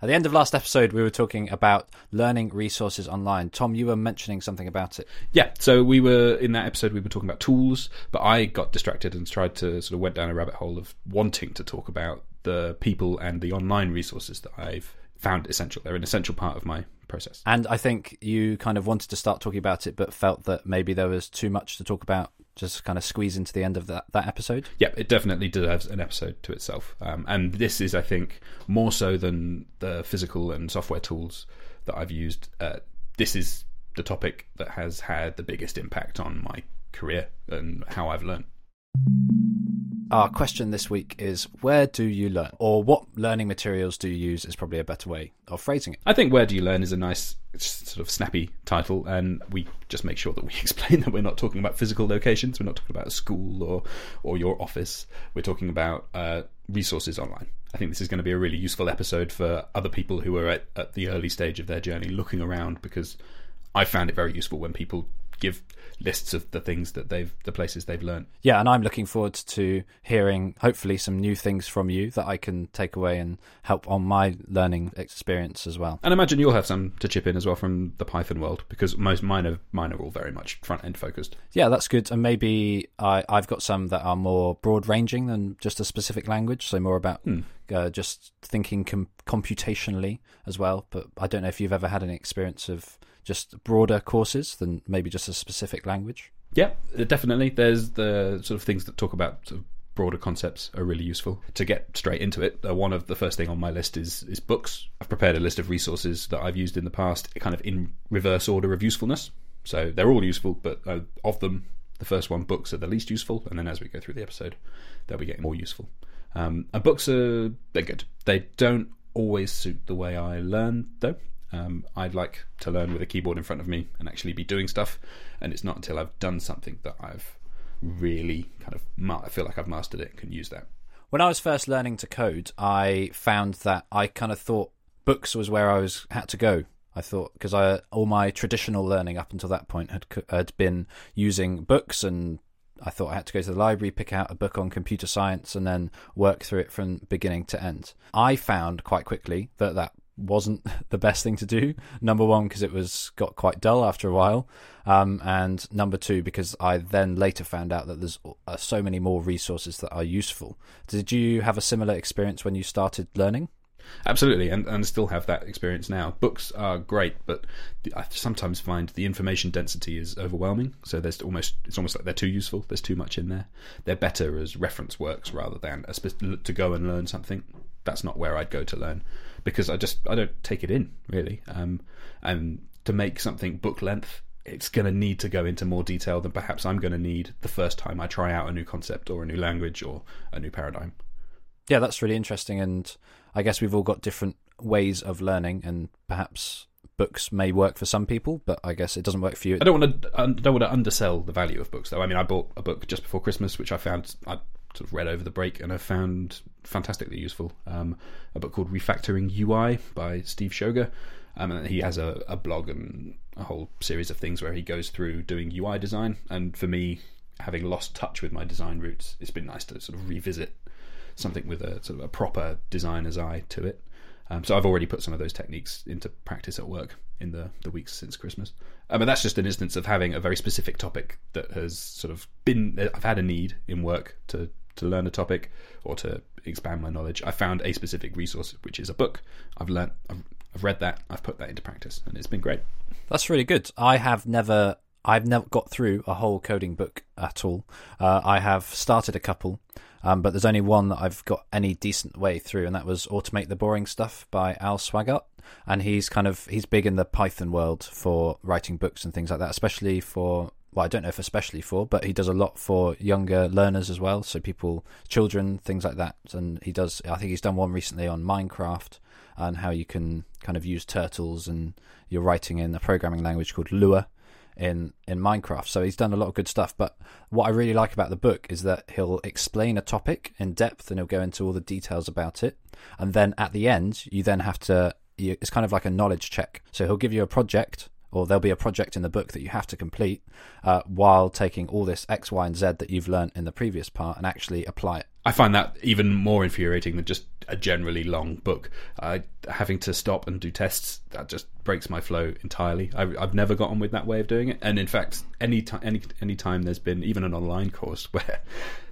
At the end of last episode, we were talking about learning resources online. Tom, you were mentioning something about it. Yeah, so we were in that episode we were talking about tools, but I got distracted and tried to sort of went down a rabbit hole of wanting to talk about the people and the online resources that I've found essential. They're an essential part of my process. And I think you kind of wanted to start talking about it, but felt that maybe there was too much to talk about just kind of squeeze into the end of that, that episode. Yeah, it definitely deserves an episode to itself. Um, and this is, I think, more so than the physical and software tools that I've used. Uh, this is the topic that has had the biggest impact on my career and how I've learned. Our question this week is where do you learn? Or what learning materials do you use is probably a better way of phrasing it. I think Where Do You Learn is a nice, sort of snappy title, and we just make sure that we explain that we're not talking about physical locations, we're not talking about a school or, or your office, we're talking about uh, resources online. I think this is going to be a really useful episode for other people who are at, at the early stage of their journey looking around because I found it very useful when people give lists of the things that they've the places they've learned. Yeah, and I'm looking forward to hearing hopefully some new things from you that I can take away and help on my learning experience as well. And I imagine you'll have some to chip in as well from the Python world because most mine are mine are all very much front end focused. Yeah, that's good. And maybe I I've got some that are more broad ranging than just a specific language, so more about Hmm. uh, just thinking com- computationally as well. But I don't know if you've ever had any experience of just broader courses than maybe just a specific language. Yeah, uh, definitely. There's the sort of things that talk about sort of broader concepts are really useful. To get straight into it, uh, one of the first thing on my list is is books. I've prepared a list of resources that I've used in the past, kind of in reverse order of usefulness. So they're all useful, but uh, of them, the first one, books are the least useful, and then as we go through the episode, they'll be getting more useful. Um, and books are they're good. They don't always suit the way I learn, though. Um, I'd like to learn with a keyboard in front of me and actually be doing stuff. And it's not until I've done something that I've really kind of ma- I feel like I've mastered it and can use that. When I was first learning to code, I found that I kind of thought books was where I was had to go. I thought because I all my traditional learning up until that point had had been using books, and I thought I had to go to the library, pick out a book on computer science, and then work through it from beginning to end. I found quite quickly that that wasn't the best thing to do. Number one, because it was got quite dull after a while, um, and number two, because I then later found out that there's uh, so many more resources that are useful. Did you have a similar experience when you started learning? Absolutely, and, and still have that experience now. Books are great, but I sometimes find the information density is overwhelming. So there's almost it's almost like they're too useful. There's too much in there. They're better as reference works rather than a to go and learn something. That's not where I'd go to learn because I just I don't take it in really. Um, and to make something book length, it's going to need to go into more detail than perhaps I'm going to need the first time I try out a new concept or a new language or a new paradigm. Yeah, that's really interesting, and I guess we've all got different ways of learning, and perhaps books may work for some people, but I guess it doesn't work for you. I don't want to I don't want to undersell the value of books though. I mean, I bought a book just before Christmas, which I found I sort of read over the break and I found fantastically useful. Um, a book called Refactoring UI by Steve Schoger. Um, and he has a, a blog and a whole series of things where he goes through doing UI design. And for me, having lost touch with my design roots, it's been nice to sort of revisit something with a sort of a proper designer's eye to it. Um, so I've already put some of those techniques into practice at work in the, the weeks since Christmas. Um, that's just an instance of having a very specific topic that has sort of been. I've had a need in work to to learn a topic or to expand my knowledge. I found a specific resource, which is a book. I've learned. I've, I've read that. I've put that into practice, and it's been great. That's really good. I have never, I've never got through a whole coding book at all. Uh, I have started a couple, um, but there's only one that I've got any decent way through, and that was "Automate the Boring Stuff" by Al Sweigart. And he's kind of he's big in the Python world for writing books and things like that, especially for well, I don't know if especially for, but he does a lot for younger learners as well. So people, children, things like that. And he does. I think he's done one recently on Minecraft and how you can kind of use turtles and you're writing in a programming language called Lua in in Minecraft. So he's done a lot of good stuff. But what I really like about the book is that he'll explain a topic in depth and he'll go into all the details about it. And then at the end, you then have to. It's kind of like a knowledge check. So he'll give you a project or there'll be a project in the book that you have to complete uh, while taking all this X, Y, and Z that you've learnt in the previous part and actually apply it. I find that even more infuriating than just a generally long book. Uh, having to stop and do tests that just breaks my flow entirely. I, have never got on with that way of doing it. And in fact, any time any any time there's been even an online course where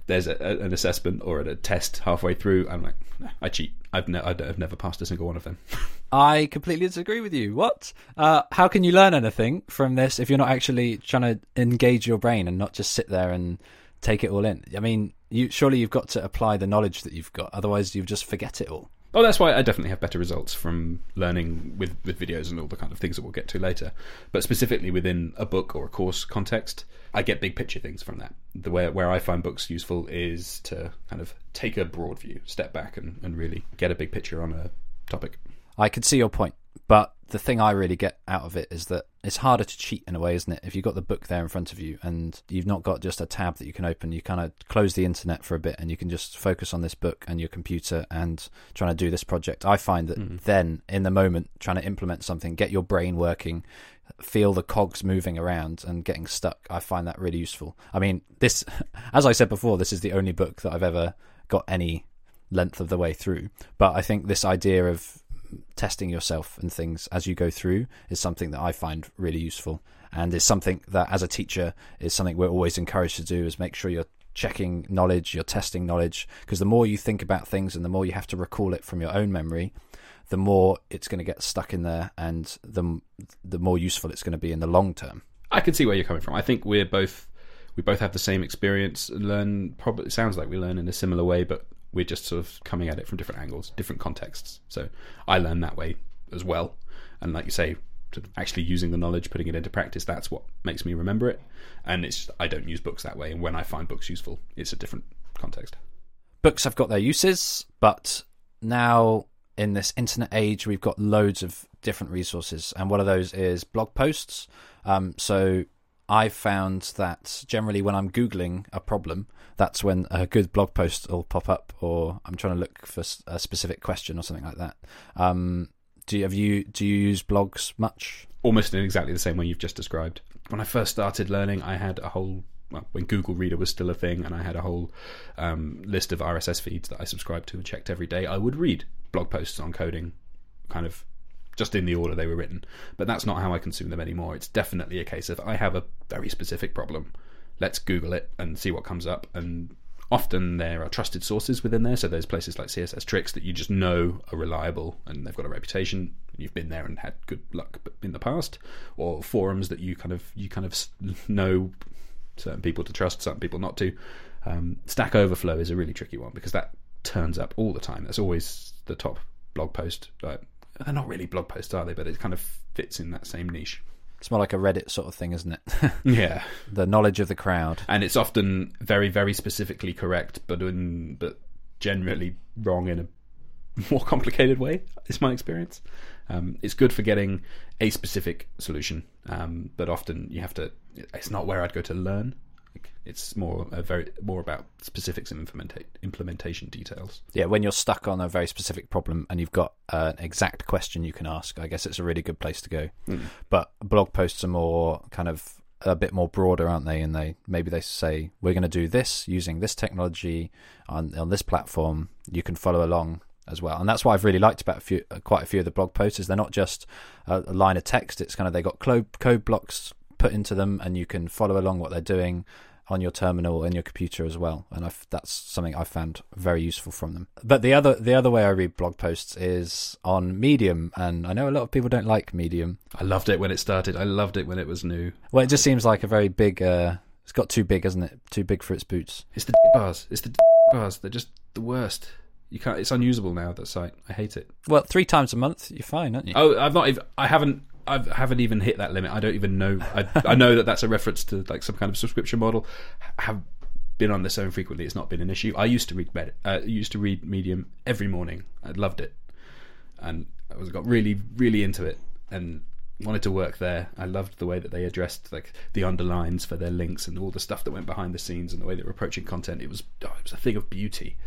there's a, a, an assessment or a test halfway through, I'm like, nah, I cheat. I've, ne- I've never passed a single one of them. I completely disagree with you. What? Uh, how can you learn anything from this if you're not actually trying to engage your brain and not just sit there and take it all in? I mean, you surely you've got to apply the knowledge that you've got. Otherwise, you just forget it all. Oh, that's why I definitely have better results from learning with, with videos and all the kind of things that we'll get to later. But specifically within a book or a course context, I get big picture things from that. The way where I find books useful is to kind of take a broad view, step back, and, and really get a big picture on a topic. I can see your point, but the thing I really get out of it is that it's harder to cheat in a way, isn't it? If you've got the book there in front of you and you've not got just a tab that you can open, you kind of close the internet for a bit and you can just focus on this book and your computer and trying to do this project. I find that mm. then, in the moment, trying to implement something, get your brain working, feel the cogs moving around and getting stuck, I find that really useful. I mean, this, as I said before, this is the only book that I've ever got any length of the way through. But I think this idea of testing yourself and things as you go through is something that I find really useful and is something that as a teacher is something we're always encouraged to do is make sure you're checking knowledge, you're testing knowledge because the more you think about things and the more you have to recall it from your own memory, the more it's going to get stuck in there and the the more useful it's going to be in the long term. I can see where you're coming from. I think we're both we both have the same experience learn probably it sounds like we learn in a similar way but we're just sort of coming at it from different angles, different contexts. So I learn that way as well. And like you say, actually using the knowledge, putting it into practice, that's what makes me remember it. And it's I don't use books that way. And when I find books useful, it's a different context. Books have got their uses, but now in this internet age, we've got loads of different resources, and one of those is blog posts. Um, so I've found that generally when I'm Googling a problem, that's when a good blog post will pop up, or I'm trying to look for a specific question or something like that. Um, do you, have you do you use blogs much? Almost in exactly the same way you've just described. When I first started learning, I had a whole well, when Google Reader was still a thing, and I had a whole um, list of RSS feeds that I subscribed to and checked every day. I would read blog posts on coding, kind of just in the order they were written. But that's not how I consume them anymore. It's definitely a case of I have a very specific problem. Let's Google it and see what comes up. And often there are trusted sources within there. So there's places like CSS Tricks that you just know are reliable and they've got a reputation. You've been there and had good luck in the past, or forums that you kind of you kind of know certain people to trust, certain people not to. Um, Stack Overflow is a really tricky one because that turns up all the time. That's always the top blog post. Like they're not really blog posts, are they? But it kind of fits in that same niche. It's more like a Reddit sort of thing, isn't it? yeah, the knowledge of the crowd, and it's often very, very specifically correct, but in but generally wrong in a more complicated way. Is my experience. Um, it's good for getting a specific solution, um, but often you have to. It's not where I'd go to learn. It's more a very more about specifics and implementa- implementation details. Yeah, when you're stuck on a very specific problem and you've got an exact question you can ask, I guess it's a really good place to go. Mm. But blog posts are more kind of a bit more broader, aren't they? And they maybe they say we're going to do this using this technology on on this platform. You can follow along as well, and that's what I've really liked about a few, quite a few of the blog posts. Is they're not just a, a line of text; it's kind of they got code, code blocks put into them, and you can follow along what they're doing on your terminal and your computer as well. And I've, that's something I found very useful from them. But the other the other way I read blog posts is on Medium, and I know a lot of people don't like Medium. I loved it when it started. I loved it when it was new. Well, it just seems like a very big. Uh, it's got too big, hasn't it? Too big for its boots. It's the bars. It's the bars. They're just the worst. You can't. It's unusable now. That site. I hate it. Well, three times a month, you're fine, aren't you? Oh, I've not. Even, I haven't I haven't even hit that limit. I don't even know. I, I know that that's a reference to like some kind of subscription model. have been on this so infrequently; it's not been an issue. I used to read Med- uh, used to read Medium every morning. I loved it, and I was got really really into it and wanted to work there. I loved the way that they addressed like the underlines for their links and all the stuff that went behind the scenes and the way they were approaching content. It was oh, it was a thing of beauty.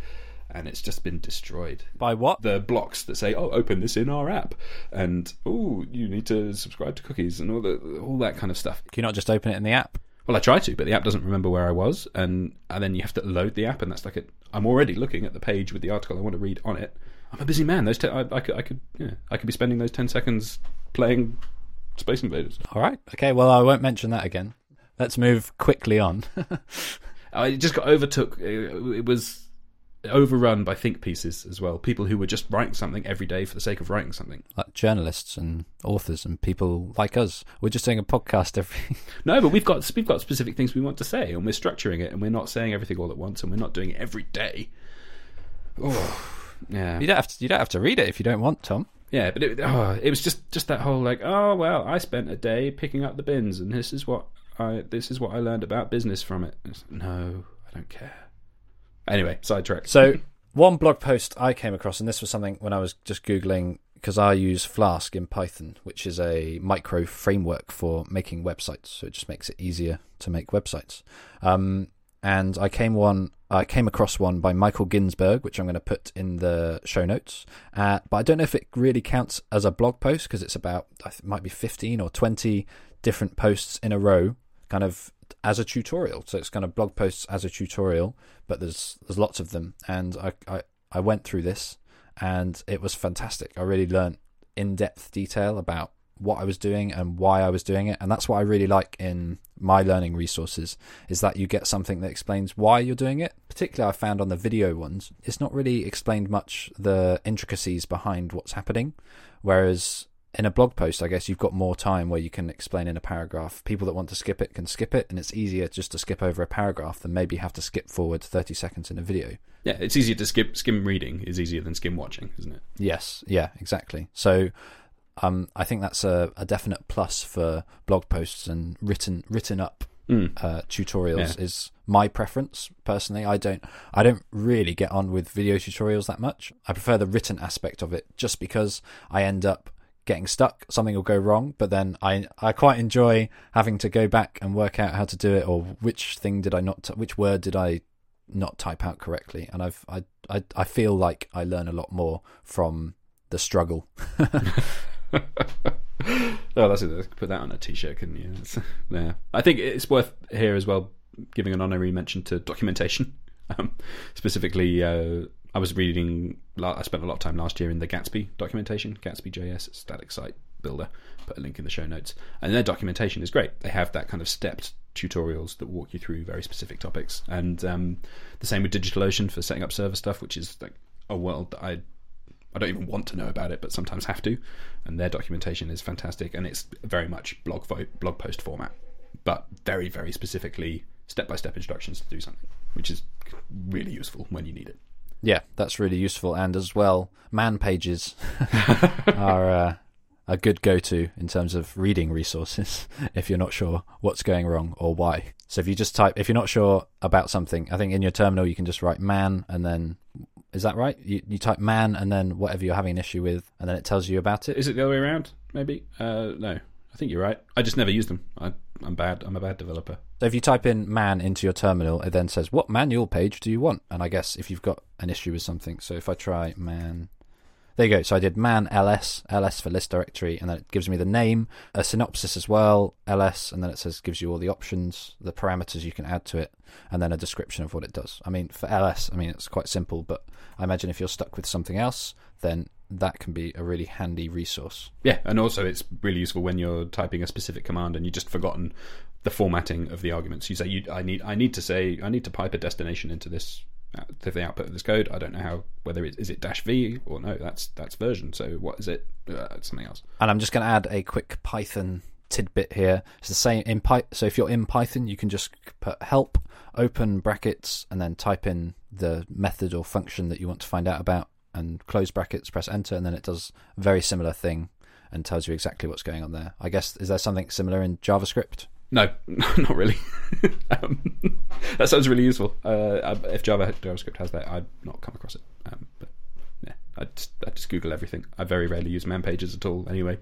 And it's just been destroyed. By what? The blocks that say, "Oh, open this in our app," and "Oh, you need to subscribe to cookies," and all the all that kind of stuff. Can you not just open it in the app? Well, I try to, but the app doesn't remember where I was, and and then you have to load the app, and that's like it. I'm already looking at the page with the article I want to read on it. I'm a busy man. Those te- I, I could I could yeah I could be spending those ten seconds playing Space Invaders. All right. Okay. Well, I won't mention that again. Let's move quickly on. I just got overtook. It was overrun by think pieces as well. People who were just writing something every day for the sake of writing something. like journalists and authors and people like us. We're just doing a podcast every. No, but we've got we've got specific things we want to say, and we're structuring it, and we're not saying everything all at once, and we're not doing it every day. Oh, yeah, you don't have to. You don't have to read it if you don't want, Tom. yeah, but it, oh, it was just just that whole like, oh well, I spent a day picking up the bins, and this is what I this is what I learned about business from it. It's, no, I don't care. Anyway, sidetrack. So one blog post I came across, and this was something when I was just googling because I use Flask in Python, which is a micro framework for making websites. So it just makes it easier to make websites. Um, and I came one, I came across one by Michael Grinberg, which I'm going to put in the show notes. Uh, but I don't know if it really counts as a blog post because it's about it might be 15 or 20 different posts in a row, kind of as a tutorial. So it's kind of blog posts as a tutorial, but there's there's lots of them, and I I, I went through this, and it was fantastic. I really learned in depth detail about what I was doing and why I was doing it, and that's what I really like in my learning resources is that you get something that explains why you're doing it. Particularly, I found on the video ones, it's not really explained much the intricacies behind what's happening, whereas in a blog post, I guess you've got more time where you can explain in a paragraph. People that want to skip it can skip it, and it's easier just to skip over a paragraph than maybe have to skip forward 30 seconds in a video. Yeah, it's easier to skip skim reading is easier than skim watching, isn't it? Yes, yeah, exactly. So um, I think that's a, a definite plus for blog posts and written written up Mm. uh, tutorials Yeah. is my preference personally. I don't I don't really get on with video tutorials that much. I prefer the written aspect of it just because I end up getting stuck. Something will go wrong, but then I I quite enjoy having to go back and work out how to do it or which thing did I not t- which word did I not type out correctly and I've I I I feel like I learn a lot more from the struggle. oh, that's it. Put that on a t-shirt, couldn't you? It's, yeah, I think it's worth here as well giving an honorary mention to documentation. Um, specifically, uh, I was reading. I spent a lot of time last year in the Gatsby documentation, Gatsby JS static site builder. Put a link in the show notes, and their documentation is great. They have that kind of stepped tutorials that walk you through very specific topics, and um, the same with DigitalOcean for setting up server stuff, which is like a world that I I don't even want to know about it, but sometimes have to. And their documentation is fantastic, and it's very much blog blog post format, but very very specifically step by step instructions to do something, which is really useful when you need it. Yeah, that's really useful. And as well, man pages are uh, a good go to in terms of reading resources if you're not sure what's going wrong or why. So if you just type, if you're not sure about something, I think in your terminal you can just write man and then, is that right? You, you type man and then whatever you're having an issue with, and then it tells you about it. Is it the other way around? Maybe. Uh, no, I think you're right. I just never use them. I, I'm bad. I'm a bad developer. So if you type in man into your terminal, it then says, what manual page do you want? And I guess if you've got an issue with something, so if I try man, there you go. So I did man ls, ls for list directory, and then it gives me the name, a synopsis as well, ls, and then it says, gives you all the options, the parameters you can add to it, and then a description of what it does. I mean, for ls, I mean, it's quite simple, but I imagine if you're stuck with something else, then that can be a really handy resource. Yeah, and also it's really useful when you're typing a specific command and you've just forgotten the formatting of the arguments. You say, you, "I need, I need to say, I need to pipe a destination into this." uh, To the output of this code, I don't know how whether it is it dash v or no. That's that's version. So what is it? Uh, something else. And I'm just going to add a quick Python tidbit here. It's the same in Py- so if you're in Python, you can just put help, open brackets, and then type in the method or function that you want to find out about, and close brackets, press enter, and then it does a very similar thing and tells you exactly what's going on there. I guess is there something similar in JavaScript? No, not really. um, that sounds really useful. Uh, if Java JavaScript has that, I've not come across it. Um, but yeah, I just, I just Google everything. I very rarely use man pages at all. Anyway,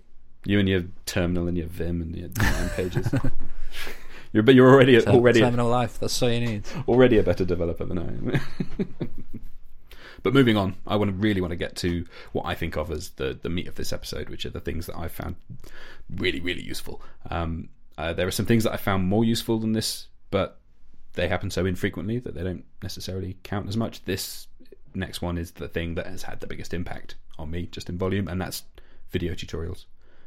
you and your terminal and your Vim and your man pages. you're but you're already Ter- already terminal life. That's all you need. already a better developer than I am. But moving on, I want to really want to get to what I think of as the the meat of this episode, which are the things that I found really really useful. Um, uh, there are some things that I found more useful than this, but they happen so infrequently that they don't necessarily count as much. This next one is the thing that has had the biggest impact on me, just in volume, and that's video tutorials.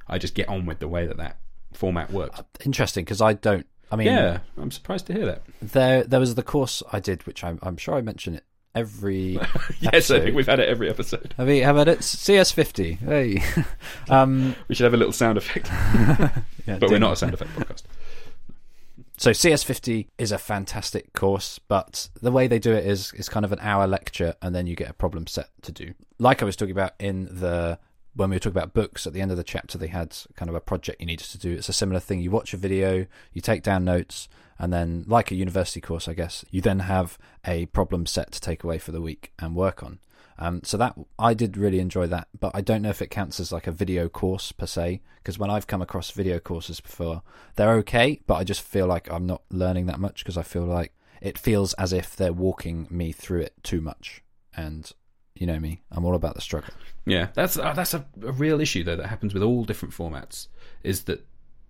I just get on with the way that that format works. Interesting because I don't. I mean, Yeah, I'm surprised to hear that. there there was the course I did, which I'm, I'm sure I mentioned it every. yes, I think we've had it every episode. Have you have it? CS50. Hey, um, We should have a little sound effect, yeah, but we're not a sound effect podcast. So CS50 is a fantastic course, but the way they do it is is kind of an hour lecture, and then you get a problem set to do. Like I was talking about in the when we were talking about books at the end of the chapter, they had kind of a project you needed to do. It's a similar thing. You watch a video, you take down notes, and then like a university course, I guess, you then have a problem set to take away for the week and work on. Um, so that I did really enjoy that, but I don't know if it counts as like a video course per se. Because when I've come across video courses before, they're okay, but I just feel like I'm not learning that much because I feel like it feels as if they're walking me through it too much. And you know me, I'm all about the struggle. Yeah, that's uh, that's a, a real issue though that happens with all different formats. Is that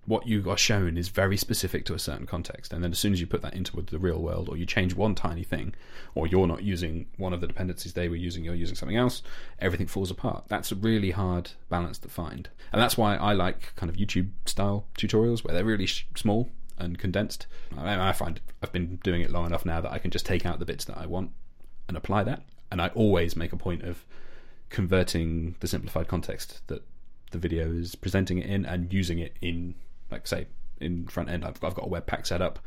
what you are shown is very specific to a certain context, and then as soon as you put that into the real world, or you change one tiny thing, or you're not using one of the dependencies they were using, you're using something else, everything falls apart. That's a really hard balance to find, and that's why I like kind of YouTube style tutorials where they're really sh- small and condensed. I, I find I've been doing it long enough now that I can just take out the bits that I want and apply that, and I always make a point of converting the simplified context that the video is presenting it in and using it in like say in front end I've, I've got a webpack set up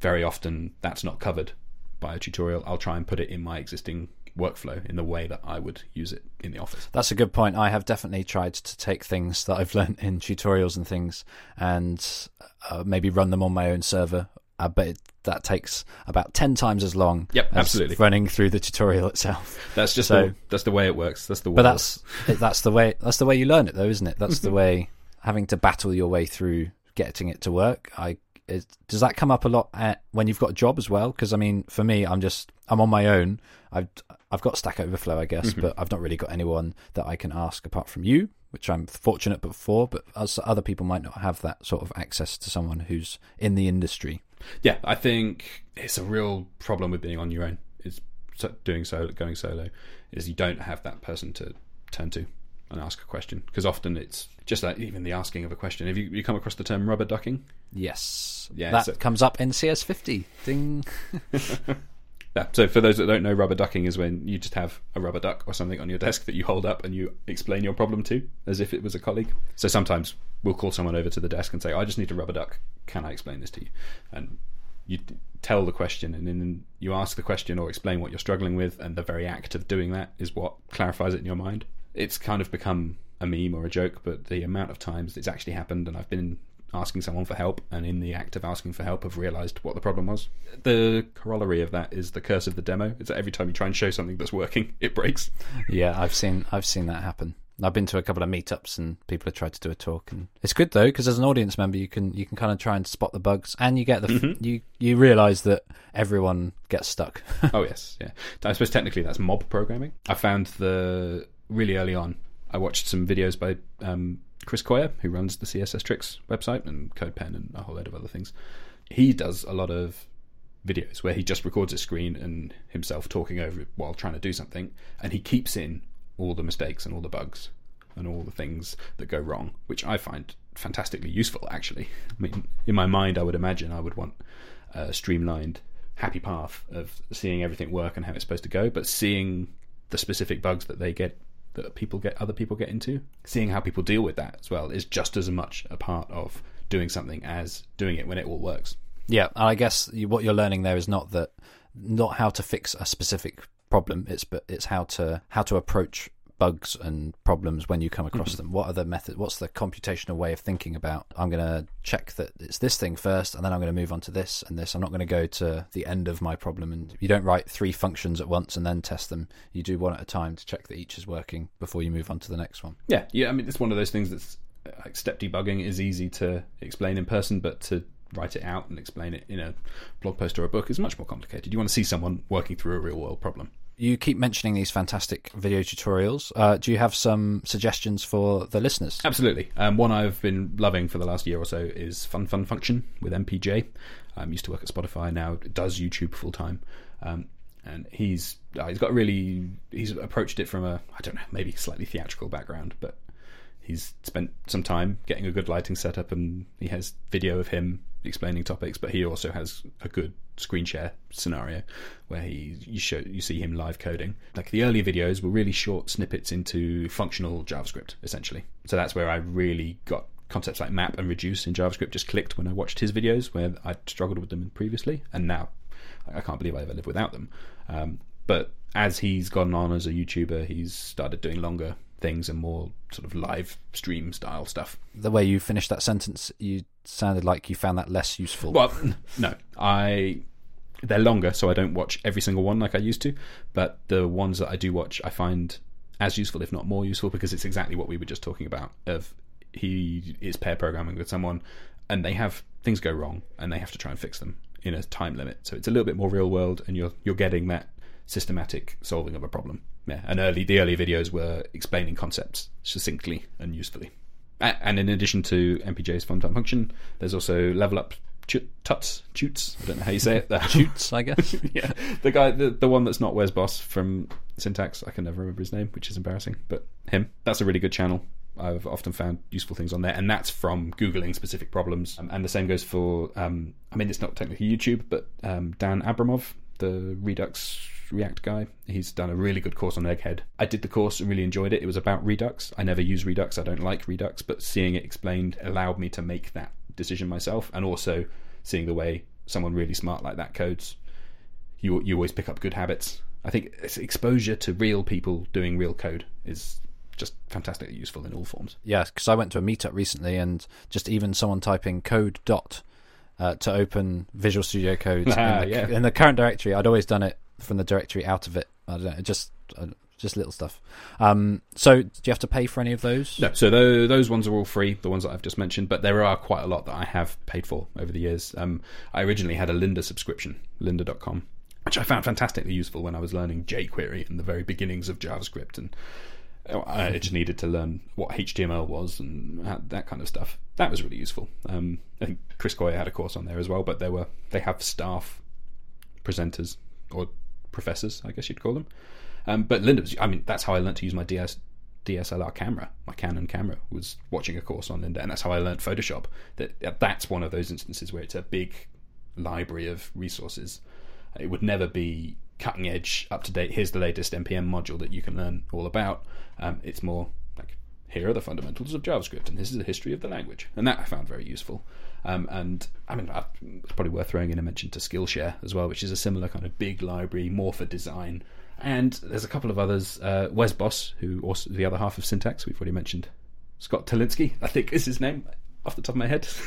very often that's not covered by a tutorial i'll try and put it in my existing workflow in the way that i would use it in the office That's a good point. I have definitely tried to take things that I've learned in tutorials and things and uh, maybe run them on my own server. Uh, but it, that takes about 10 times as long Yep, as absolutely. running through the tutorial itself. that's just So- the, that's the way it works that's the But that's that's the way that's the way you learn it, though, isn't it? That's the way having to battle your way through getting it to work. I it, does that come up a lot at, when you've got a job as well? Because I mean, for me, I'm just I'm on my own. I've I've got Stack Overflow, I guess, but I've not really got anyone that I can ask apart from you, which I'm fortunate before. But other people might not have that sort of access to someone who's in the industry. Yeah i think it's a real problem with being on your own is doing solo going solo is you don't have that person to turn to and ask a question because often it's just like even the asking of a question have you, you come across the term rubber ducking Yes, Yeah, that so- comes up in CS50. Ding. Yeah. So for those that don't know, rubber ducking is when you just have a rubber duck or something on your desk that you hold up and you explain your problem to, as if it was a colleague. So sometimes we'll call someone over to the desk and say, "I just need a rubber duck. Can I explain this to you?" And you tell the question, and then you ask the question or explain what you're struggling with, and the very act of doing that is what clarifies it in your mind. It's kind of become a meme or a joke, but the amount of times it's actually happened, and I've been asking someone for help, and in the act of asking for help, have realised what the problem was. The corollary of that is the curse of the demo. Is that every time you try and show something that's working, it breaks. Yeah, I've seen I've seen that happen. I've been to a couple of meetups and people have tried to do a talk, and it's good though because as an audience member, you can you can kind of try and spot the bugs, and you get the Mm-hmm. you you realize that everyone gets stuck. oh yes, yeah. I suppose technically that's mob programming. I found the really early on. I watched some videos by um, Chris Coyier, who runs the CSS Tricks website and CodePen and a whole load of other things. He does a lot of videos where he just records a screen and himself talking over it while trying to do something, and he keeps in all the mistakes and all the bugs and all the things that go wrong, which I find fantastically useful. Actually, I mean, in my mind, I would imagine I would want a streamlined, happy path of seeing everything work and how it's supposed to go, but seeing the specific bugs that they get that people get other people get into seeing how people deal with that as well is just as much a part of doing something as doing it when it all works yeah, and I guess what you're learning there is not that not how to fix a specific problem. It's but it's how to how to approach bugs and problems when you come across them. What are the method? What's the computational way of thinking about? I'm going to check that it's this thing first, and then I'm going to move on to this and this. I'm not going to go to the end of my problem. And you don't write three functions at once and then test them. You do one at a time to check that each is working before you move on to the next one. yeah yeah i mean it's one of those things that's uh, like step debugging is easy to explain in person but to write it out and explain it in a blog post or a book is much more complicated you want to see someone working through a real world problem You keep mentioning these fantastic video tutorials. Uh, do you have some suggestions for the listeners? Absolutely. Um, one I've been loving for the last year or so is Fun Fun Function with MPJ. I um, used to work at Spotify, now does YouTube full time. Um, and he's uh, he's got really he's approached it from a I don't know maybe slightly theatrical background, but he's spent some time getting a good lighting setup, and he has video of him explaining topics. But he also has a good screen share scenario where he you show you see him live coding. Like the earlier videos were really short snippets into functional JavaScript essentially. So that's where I really got concepts like map and reduce in JavaScript just clicked when I watched his videos where I'd struggled with them previously, and now I can't believe I ever lived without them. Um, but as he's gone on as a YouTuber, he's started doing longer things and more sort of live stream style stuff. The way you finished that sentence, you sounded like you found that less useful. Well, no, I they're longer, so I don't watch every single one like I used to. But the ones that I do watch, I find as useful, if not more useful, because it's exactly what we were just talking about. Of he is pair programming with someone, and they have things go wrong, and they have to try and fix them in a time limit. So it's a little bit more real world, and you're you're getting that systematic solving of a problem. Yeah, and early the early videos were explaining concepts succinctly and usefully. And in addition to MPJ's fun time function, there's also level up tuts toots. I don't know how you say it. toots, I guess. yeah, the guy, the the one that's not Wes Bos from Syntax. I can never remember his name, which is embarrassing. But him, that's a really good channel. I've often found useful things on there, and that's from googling specific problems. Um, and the same goes for, um, I mean, it's not technically YouTube, but um, Dan Abramov, the Redux React guy. He's done a really good course on Egghead. I did the course and really enjoyed it. It was about Redux. I never use Redux. I don't like Redux, but seeing it explained allowed me to make that decision myself, and also seeing the way someone really smart like that codes. You you always pick up good habits. I think exposure to real people doing real code is just fantastically useful in all forms. Yeah, because I went to a meetup recently, and just even someone typing code dot uh, to open Visual Studio Code ah, in, the, yeah. in the current directory. I'd always done it from the directory out of it. I don't know, just uh, just little stuff. Um, so, do you have to pay for any of those? No. So those, those ones are all free, the ones that I've just mentioned. But there are quite a lot that I have paid for over the years. Um, I originally had a Lynda subscription, Lynda.com, which I found fantastically useful when I was learning jQuery in the very beginnings of JavaScript and I just needed to learn what HTML was and that kind of stuff. That was really useful. Um, I think Chris Coyier had a course on there as well, but there were they have staff presenters or professors, I guess you'd call them. Um, but Lynda, was, I mean, that's how I learned to use my DS, DSLR camera, my Canon camera, was watching a course on Lynda, and that's how I learned Photoshop. That that's one of those instances where it's a big library of resources. It would never be cutting edge, up to date. Here's the latest npm module that you can learn all about. Um, it's more like here are the fundamentals of JavaScript, and this is the history of the language, and that I found very useful. Um, and I mean, it's probably worth throwing in a mention to Skillshare as well, which is a similar kind of big library, more for design. And there's a couple of others. Uh, Wes Bos, who also the other half of Syntax, we've already mentioned. Scott Tolinski, I think is his name, off the top of my head.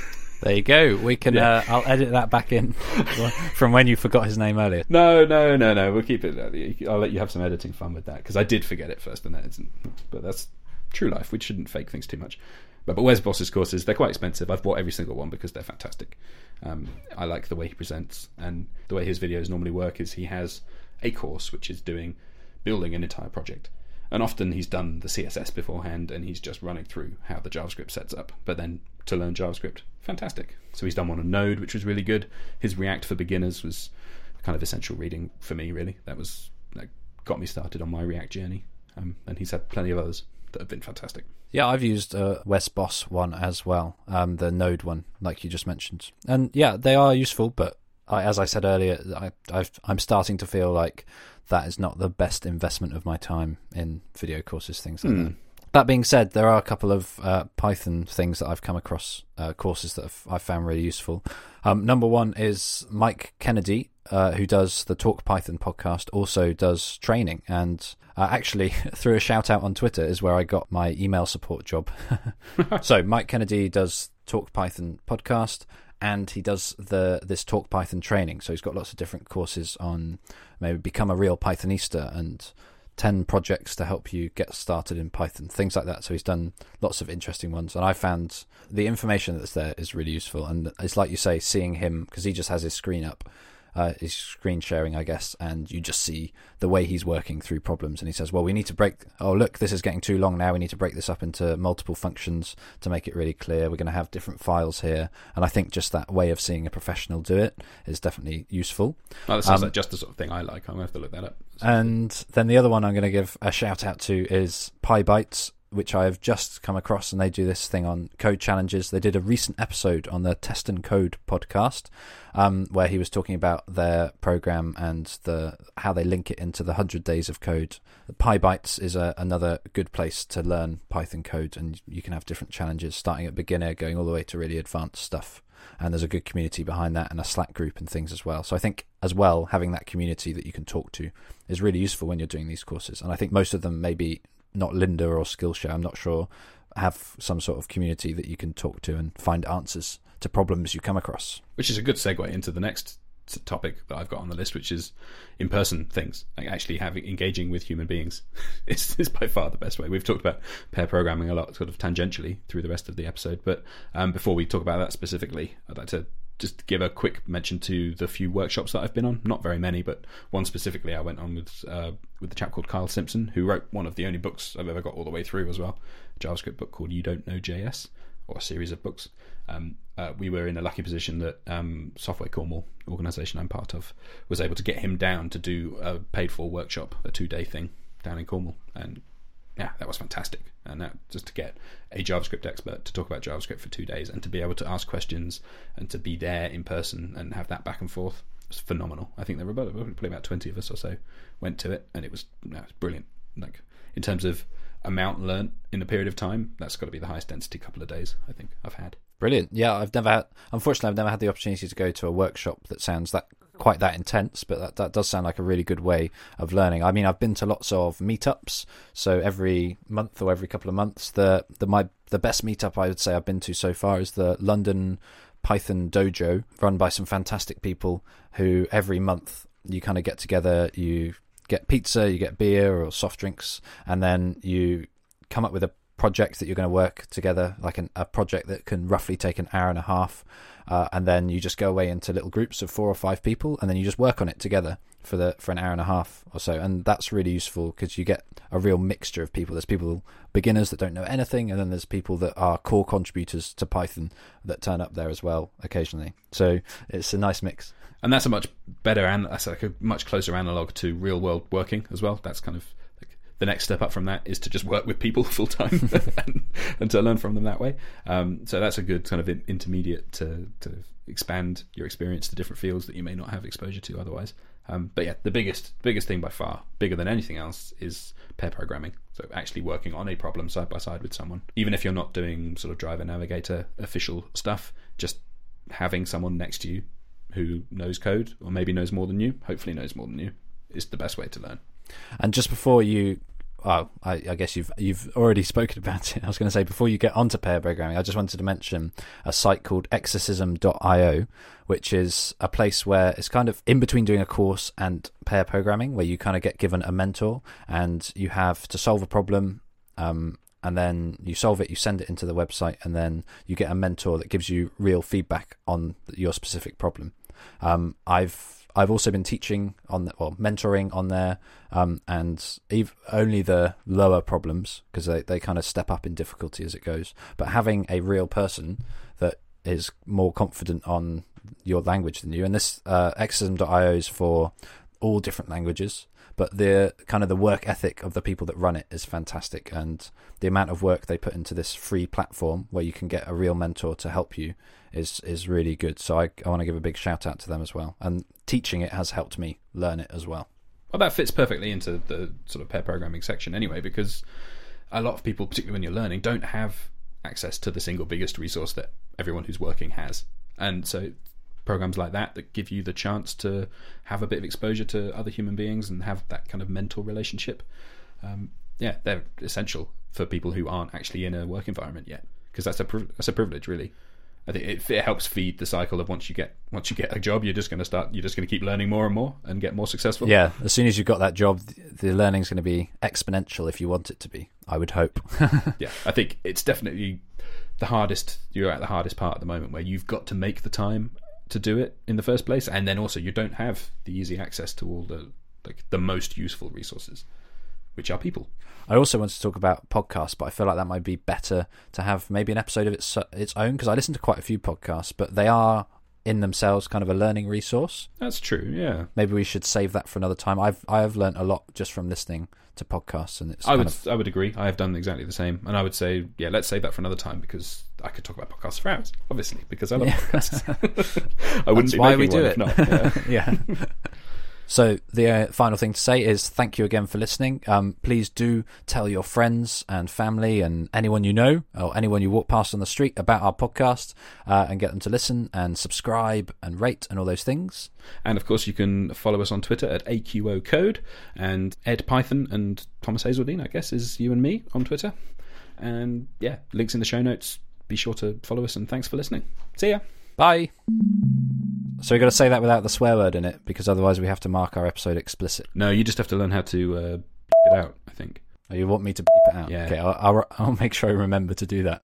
There you go. We can. Yeah. Uh, I'll edit that back in from when you forgot his name earlier. No, no, no, no. We'll keep it. I'll let you have some editing fun with that because I did forget it first, and that but that's true life. We shouldn't fake things too much. But but Wes Bos's courses they're quite expensive. I've bought every single one because they're fantastic. Um, I like the way he presents and the way his videos normally work. Is he has a course which is doing building an entire project and often he's done the CSS beforehand and he's just running through how the JavaScript sets up. But then to learn JavaScript, fantastic. So he's done one on Node, which was really good. His React for Beginners was kind of essential reading for me, really. That was that got me started on my React journey. Um, and he's had plenty of others that have been fantastic. Yeah, I've used uh, Wes Bos one as well, um, the Node one, like you just mentioned. And yeah, they are useful, but I, as I said earlier, I, I've, I'm starting to feel like that is not the best investment of my time in video courses, things like mm. that. That being said, there are a couple of uh, Python things that I've come across, uh, courses that I've, I've, found really useful. Um, number one is Mike Kennedy, uh, who does the Talk Python podcast, also does training. And uh, actually, through a shout out on Twitter, is where I got my email support job. so, Mike Kennedy does Talk Python podcast and he does the this talk python training so he's got lots of different courses on maybe become a real pythonista and 10 projects to help you get started in python things like that. So he's done lots of interesting ones. And i found the information that's there is really useful. And it's like you say seeing him because he just has his screen up uh, he's screen sharing, I guess, and you just see the way he's working through problems. And he says, "Well, we need to break. Oh, look, this is getting too long now. We need to break this up into multiple functions to make it really clear. We're going to have different files here." And I think just that way of seeing a professional do it is definitely useful. Oh, that sounds um, like just the sort of thing I like. I'm going to have to look that up. And then the other one I'm going to give a shout out to is PyBites which I have just come across, and they do this thing on code challenges. They did a recent episode on the Test and Code podcast, um, where he was talking about their program and the how they link it into the hundred days of code. PyBites is a, another good place to learn Python code, and you can have different challenges, starting at beginner, going all the way to really advanced stuff. And there's a good community behind that, and a Slack group and things as well. So I think as well having that community that you can talk to is really useful when you're doing these courses. And I think most of them maybe not Lynda or Skillshare, I'm not sure, have some sort of community that you can talk to and find answers to problems you come across. Which is a good segue into the next topic that I've got on the list, which is in-person things, like actually having engaging with human beings. is, is by far the best way. We've talked about pair programming a lot, sort of tangentially through the rest of the episode. But um, before we talk about that specifically, I'd like to just give a quick mention to the few workshops that I've been on. Not very many, but one specifically I went on with uh, with the chap called Kyle Simpson, who wrote one of the only books I've ever got all the way through as well, a JavaScript book called You Don't Know JS, or a series of books. Um, uh, we were in a lucky position that um, Software Cornwall, organisation I'm part of, was able to get him down to do a paid for workshop, a two day thing down in Cornwall, and yeah, that was fantastic. And that just to get a JavaScript expert to talk about JavaScript for two days and to be able to ask questions and to be there in person and have that back and forth was phenomenal. I think there were about, probably about 20 of us or so went to it and it was, it was brilliant. Like in terms of amount learnt in a period of time, that's got to be the highest density couple of days I think I've had. Brilliant. Yeah, I've never had, unfortunately, I've never had the opportunity to go to a workshop that sounds that quite that intense, but that, that does sound like a really good way of learning. I mean, I've been to lots of meetups, so every month or every couple of months, the the my the best meetup I would say I've been to so far is the London Python Dojo, run by some fantastic people who every month you kind of get together, you get pizza, you get beer or soft drinks, and then you come up with a project that you're going to work together, like an, a project that can roughly take an hour and a half, uh, and then you just go away into little groups of four or five people, and then you just work on it together for the for an hour and a half or so, and that's really useful because you get a real mixture of people. There's people beginners that don't know anything, and then there's people that are core contributors to Python that turn up there as well occasionally. So it's a nice mix. And that's a much better and that's like a much closer analog to real world working as well. That's kind of the next step up from that is to just work with people full time and, and, to learn from them that way. Um, so that's a good kind of intermediate to, to expand your experience to different fields that you may not have exposure to otherwise. Um, but yeah, the biggest biggest thing by far, bigger than anything else, is pair programming. So actually working on a problem side by side with someone, even if you're not doing sort of driver navigator official stuff, just having someone next to you who knows code or maybe knows more than you, hopefully knows more than you, is the best way to learn. And just before you oh, I, I, guess you've you've already spoken about it. I was going to say before you get onto pair programming, I just wanted to mention a site called exercism.io, which is a place where it's kind of in between doing a course and pair programming, where you kind of get given a mentor and you have to solve a problem. Um, and then you solve it, you send it into the website, and then you get a mentor that gives you real feedback on your specific problem. Um, I've I've also been teaching on the, well mentoring on there, um, and ev- only the lower problems because they, they kind of step up in difficulty as it goes. But having a real person that is more confident on your language than you, and this uh, Exercism.io is for all different languages but the kind of the work ethic of the people that run it is fantastic. And the amount of work they put into this free platform where you can get a real mentor to help you is is really good. So I, I want to give a big shout out to them as well. And teaching it has helped me learn it as well. Well that fits perfectly into the sort of pair programming section anyway because a lot of people particularly when you're learning don't have access to the single biggest resource that everyone who's working has. And so programs like that that give you the chance to have a bit of exposure to other human beings and have that kind of mental relationship. Um, yeah, they're essential for people who aren't actually in a work environment yet, because that's a that's a privilege, really. I think it, it, helps feed the cycle of once you get once you get a job, you're just going to start. You're just going to keep learning more and more and get more successful. Yeah, as soon as you've got that job, the learning's going to be exponential if you want it to be. I would hope. yeah, I think it's definitely the hardest. You're at the hardest part at the moment where you've got to make the time to do it in the first place, and then also you don't have the easy access to all the like the most useful resources, which are people. I also want to talk about podcasts, but I feel like that might be better to have maybe an episode of its its own because I listen to quite a few podcasts, but they are in themselves kind of a learning resource. That's true. Yeah, Maybe we should save that for another time. I've I have learnt a lot just from listening to podcasts, and it's I would of I would agree. I have done exactly the same, and I would say yeah, let's save that for another time because I could talk about podcasts for hours, obviously because I love podcasts. I wouldn't That's be why we do it. not. Yeah. yeah. So the uh, final thing to say is thank you again for listening. Um, please do tell your friends and family and anyone you know or anyone you walk past on the street about our podcast uh, and get them to listen and subscribe and rate and all those things. And of course, you can follow us on Twitter at AQO Code and Ed Python and Thomas Hazeldine, I guess, is you and me on Twitter. And yeah, links in the show notes. Be sure to follow us and thanks for listening. See ya. Bye. So we got to say that without the swear word in it because otherwise we have to mark our episode explicit. No, you just have to learn how to uh, beep it out, I think. Oh, you want me to beep it out? Yeah. Okay, I'll, I'll, I'll make sure I remember to do that.